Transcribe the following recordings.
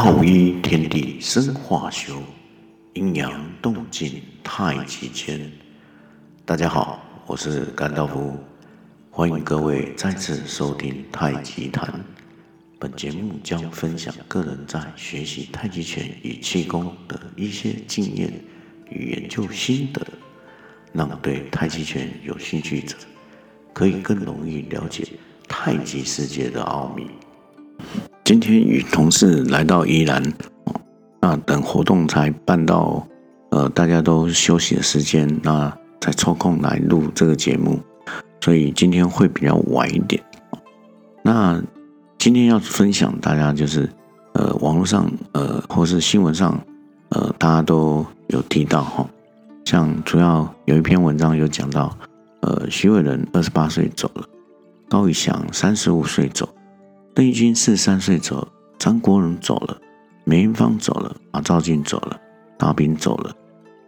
道一天地生化修，阴阳动静太极间。大家好，我是甘道夫，欢迎各位再次收听太极谈。本节目将分享个人在学习太极拳与气功的一些经验与研究心得，让对太极拳有兴趣者可以更容易了解太极世界的奥秘。今天与同事来到宜兰，那等活动才办到，呃，大家都休息的时间，那才抽空来录这个节目，所以今天会比较晚一点。那今天要分享大家就是，呃，网络上，呃，或是新闻上，呃，大家都有提到哈，像主要有一篇文章有讲到，呃，徐伟仁二十八岁走了，高以翔三十五岁走，邓玉军四十三岁走，张国荣走了，梅艳芳走了，马兆竞走了，大兵走了，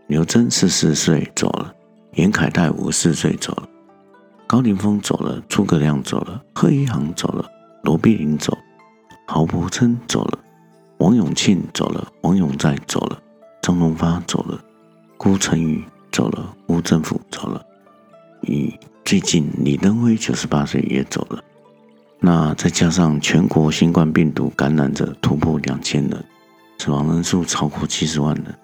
刘铮四十四岁走了，严凯泰五十四岁走了，高凌风走了，诸葛亮走了，贺一航走了。罗碧玲走，郝柏村走了，王永庆走了，王永在走了，张荣发走了，顾成宇走了，吴政府走了，与最近李登辉九十八岁也走了。那再加上全国新冠病毒感染者突破两千人，死亡人数超过七十万人，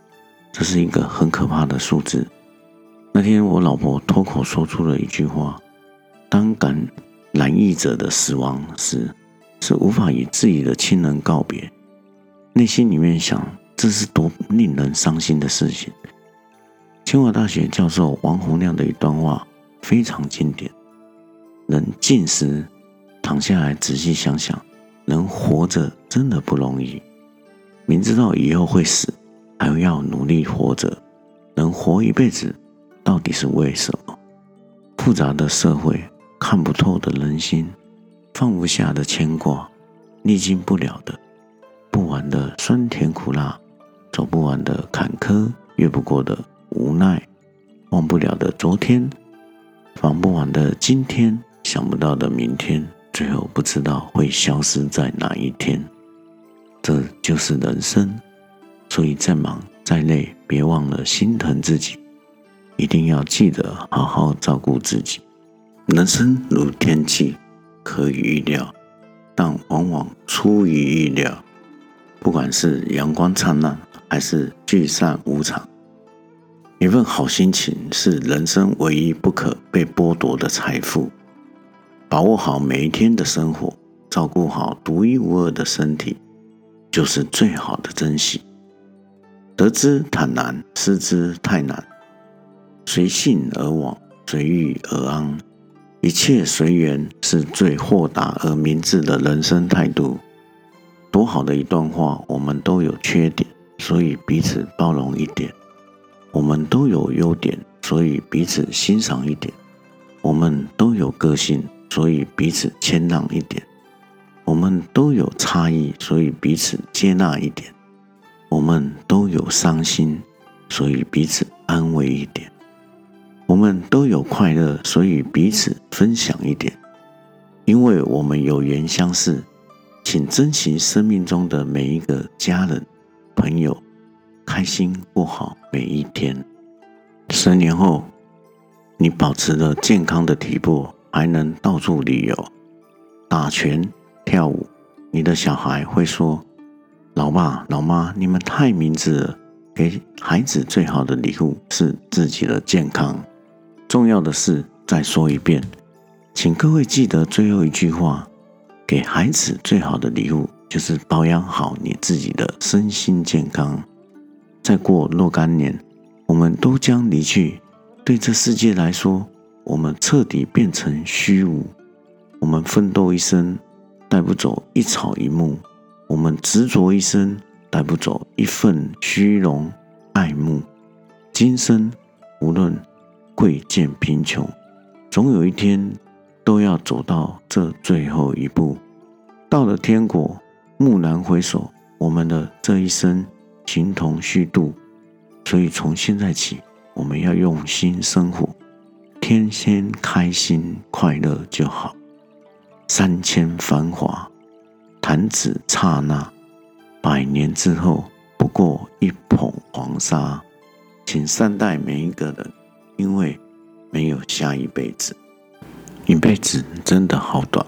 这是一个很可怕的数字。那天我老婆脱口说出了一句话：“当感。”染疫者的死亡时，是无法与自己的亲人告别，内心里面想，这是多令人伤心的事情。清华大学教授王洪亮的一段话非常经典：人静时躺下来仔细想想，人活着真的不容易。明知道以后会死，还要努力活着，能活一辈子到底是为什么？复杂的社会。看不透的人心，放不下的牵挂，历经不了的不完的酸甜苦辣，走不完的坎坷，越不过的无奈，忘不了的昨天，防不完的今天，想不到的明天，最后不知道会消失在哪一天。这就是人生，所以再忙再累，别忘了心疼自己，一定要记得好好照顾自己。人生如天气，可以预料，但往往出于意料。不管是阳光灿烂，还是聚散无常，一份好心情是人生唯一不可被剥夺的财富。把握好每一天的生活，照顾好独一无二的身体，就是最好的珍惜。得之坦然，失之泰然。随性而往，随遇而安。一切随缘是最豁达而明智的人生态度。多好的一段话！我们都有缺点，所以彼此包容一点；我们都有优点，所以彼此欣赏一点；我们都有个性，所以彼此谦让一点；我们都有差异，所以彼此接纳一点；我们都有伤心，所以彼此安慰一点。我们都有快乐，所以彼此分享一点。因为我们有缘相识，请珍惜生命中的每一个家人、朋友，开心过好每一天。十年后，你保持了健康的体魄，还能到处旅游、打拳、跳舞。你的小孩会说：“老爸、老妈，你们太明智了。”给孩子最好的礼物是自己的健康。重要的是，再说一遍，请各位记得最后一句话：给孩子最好的礼物，就是保养好你自己的身心健康。再过若干年，我们都将离去，对这世界来说，我们彻底变成虚无。我们奋斗一生，带不走一草一木；我们执着一生，带不走一份虚荣爱慕。今生无论。贵贱贫穷，总有一天都要走到这最后一步。到了天国，蓦然回首，我们的这一生形同虚度。所以从现在起，我们要用心生活，天天开心快乐就好。三千繁华，弹指刹那，百年之后不过一捧黄沙，请善待每一个人，因为没有下一辈子。一辈子真的好短，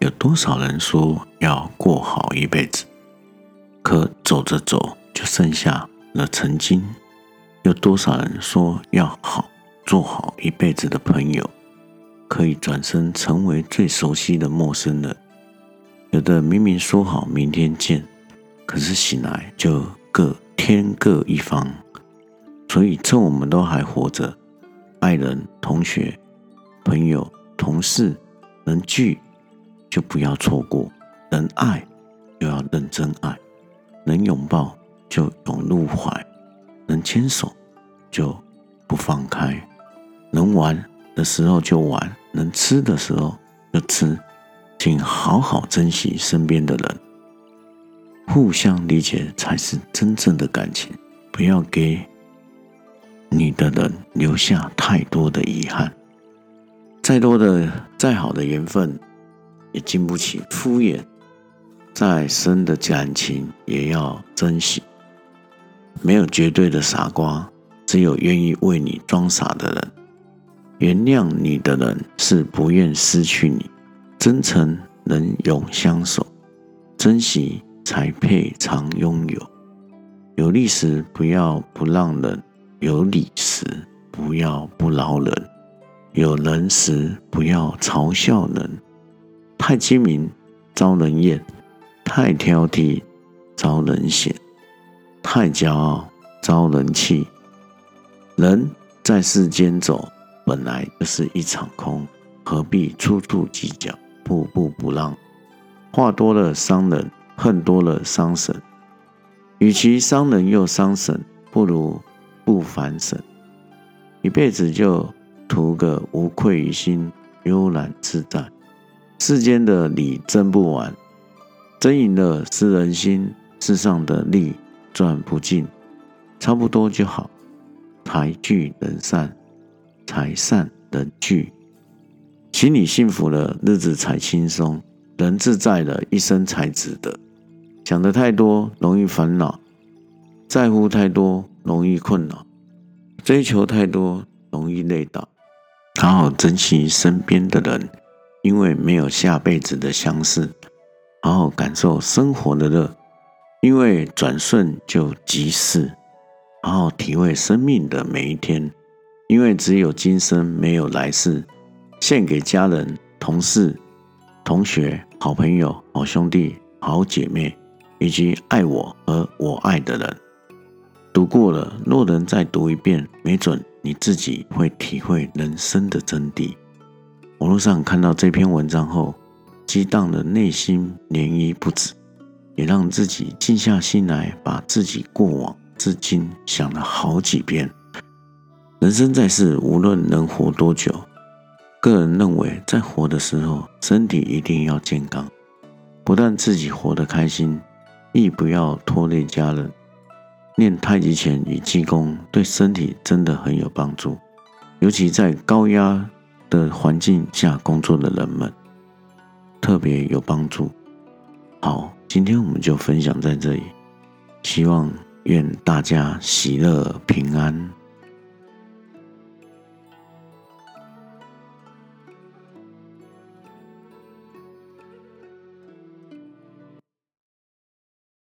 有多少人说要过好一辈子，可走着走就剩下了曾经。有多少人说要好做好一辈子的朋友，可以转身成为最熟悉的陌生人？有的明明说好明天见，可是醒来就各天各一方。所以趁我们都还活着，爱人、同学、朋友、同事能聚就不要错过，能爱就要认真爱，能拥抱就拥入怀，能牵手就不放开，能玩的时候就玩，能吃的时候就吃。请好好珍惜身边的人，互相理解才是真正的感情。不要给你的人留下太多的遗憾。再多的、再好的缘分，也经不起敷衍。再深的感情，也要珍惜。没有绝对的傻瓜，只有愿意为你装傻的人。原谅你的人，是不愿失去你。真诚能永相守，珍惜才配常拥有。有利时不要不让人，有理时不要不饶人，有人时不要嘲笑人。太精明招人厌，太挑剔招人嫌，太骄傲招人气。人在世间走，本来就是一场空，何必处处计较？步步不让，话多了伤人，恨多了伤神。与其伤人又伤神，不如不烦神。一辈子就图个无愧于心，悠然自在。世间的理争不完，争赢了失人心。世上的利赚不尽，差不多就好。财聚人散，财散人聚。心里幸福了，日子才轻松；人自在了，一生才值得。想得太多，容易烦恼；在乎太多，容易困扰；追求太多，容易累倒。好好珍惜身边的人，因为没有下辈子的相似；好好感受生活的乐，因为转瞬就即逝；好好体会生命的每一天，因为只有今生，没有来世。献给家人、同事、同学、好朋友、好兄弟、好姐妹，以及爱我和我爱的人。读过了，若能再读一遍，没准你自己会体会人生的真谛。网络上看到这篇文章后，激荡的内心涟漪不止，也让自己静下心来，把自己过往至今想了好几遍。人生在世，无论能活多久。个人认为，在活的时候，身体一定要健康，不但自己活得开心，亦不要拖累家人。练太极拳与气功对身体真的很有帮助，尤其在高压的环境下工作的人们，特别有帮助。好，今天我们就分享在这里，希望愿大家喜乐平安。